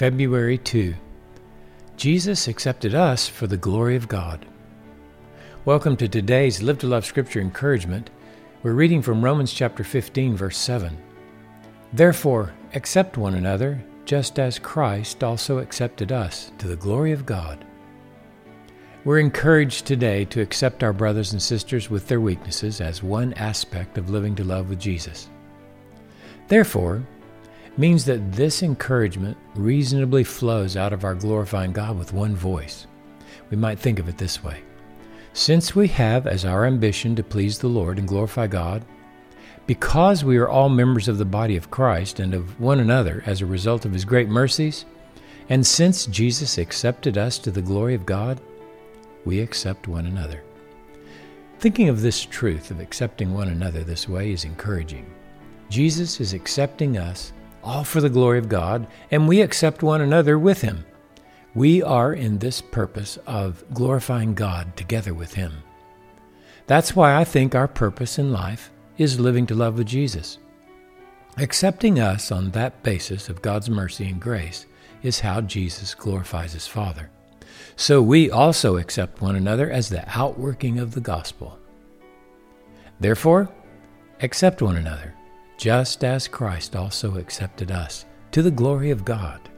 February 2. Jesus accepted us for the glory of God. Welcome to today's Live to Love Scripture encouragement. We're reading from Romans chapter 15, verse 7. Therefore, accept one another, just as Christ also accepted us, to the glory of God. We're encouraged today to accept our brothers and sisters with their weaknesses as one aspect of living to love with Jesus. Therefore, means that this encouragement reasonably flows out of our glorifying God with one voice. We might think of it this way Since we have as our ambition to please the Lord and glorify God, because we are all members of the body of Christ and of one another as a result of His great mercies, and since Jesus accepted us to the glory of God, we accept one another. Thinking of this truth of accepting one another this way is encouraging. Jesus is accepting us all for the glory of God, and we accept one another with Him. We are in this purpose of glorifying God together with Him. That's why I think our purpose in life is living to love with Jesus. Accepting us on that basis of God's mercy and grace is how Jesus glorifies His Father. So we also accept one another as the outworking of the gospel. Therefore, accept one another just as Christ also accepted us, to the glory of God.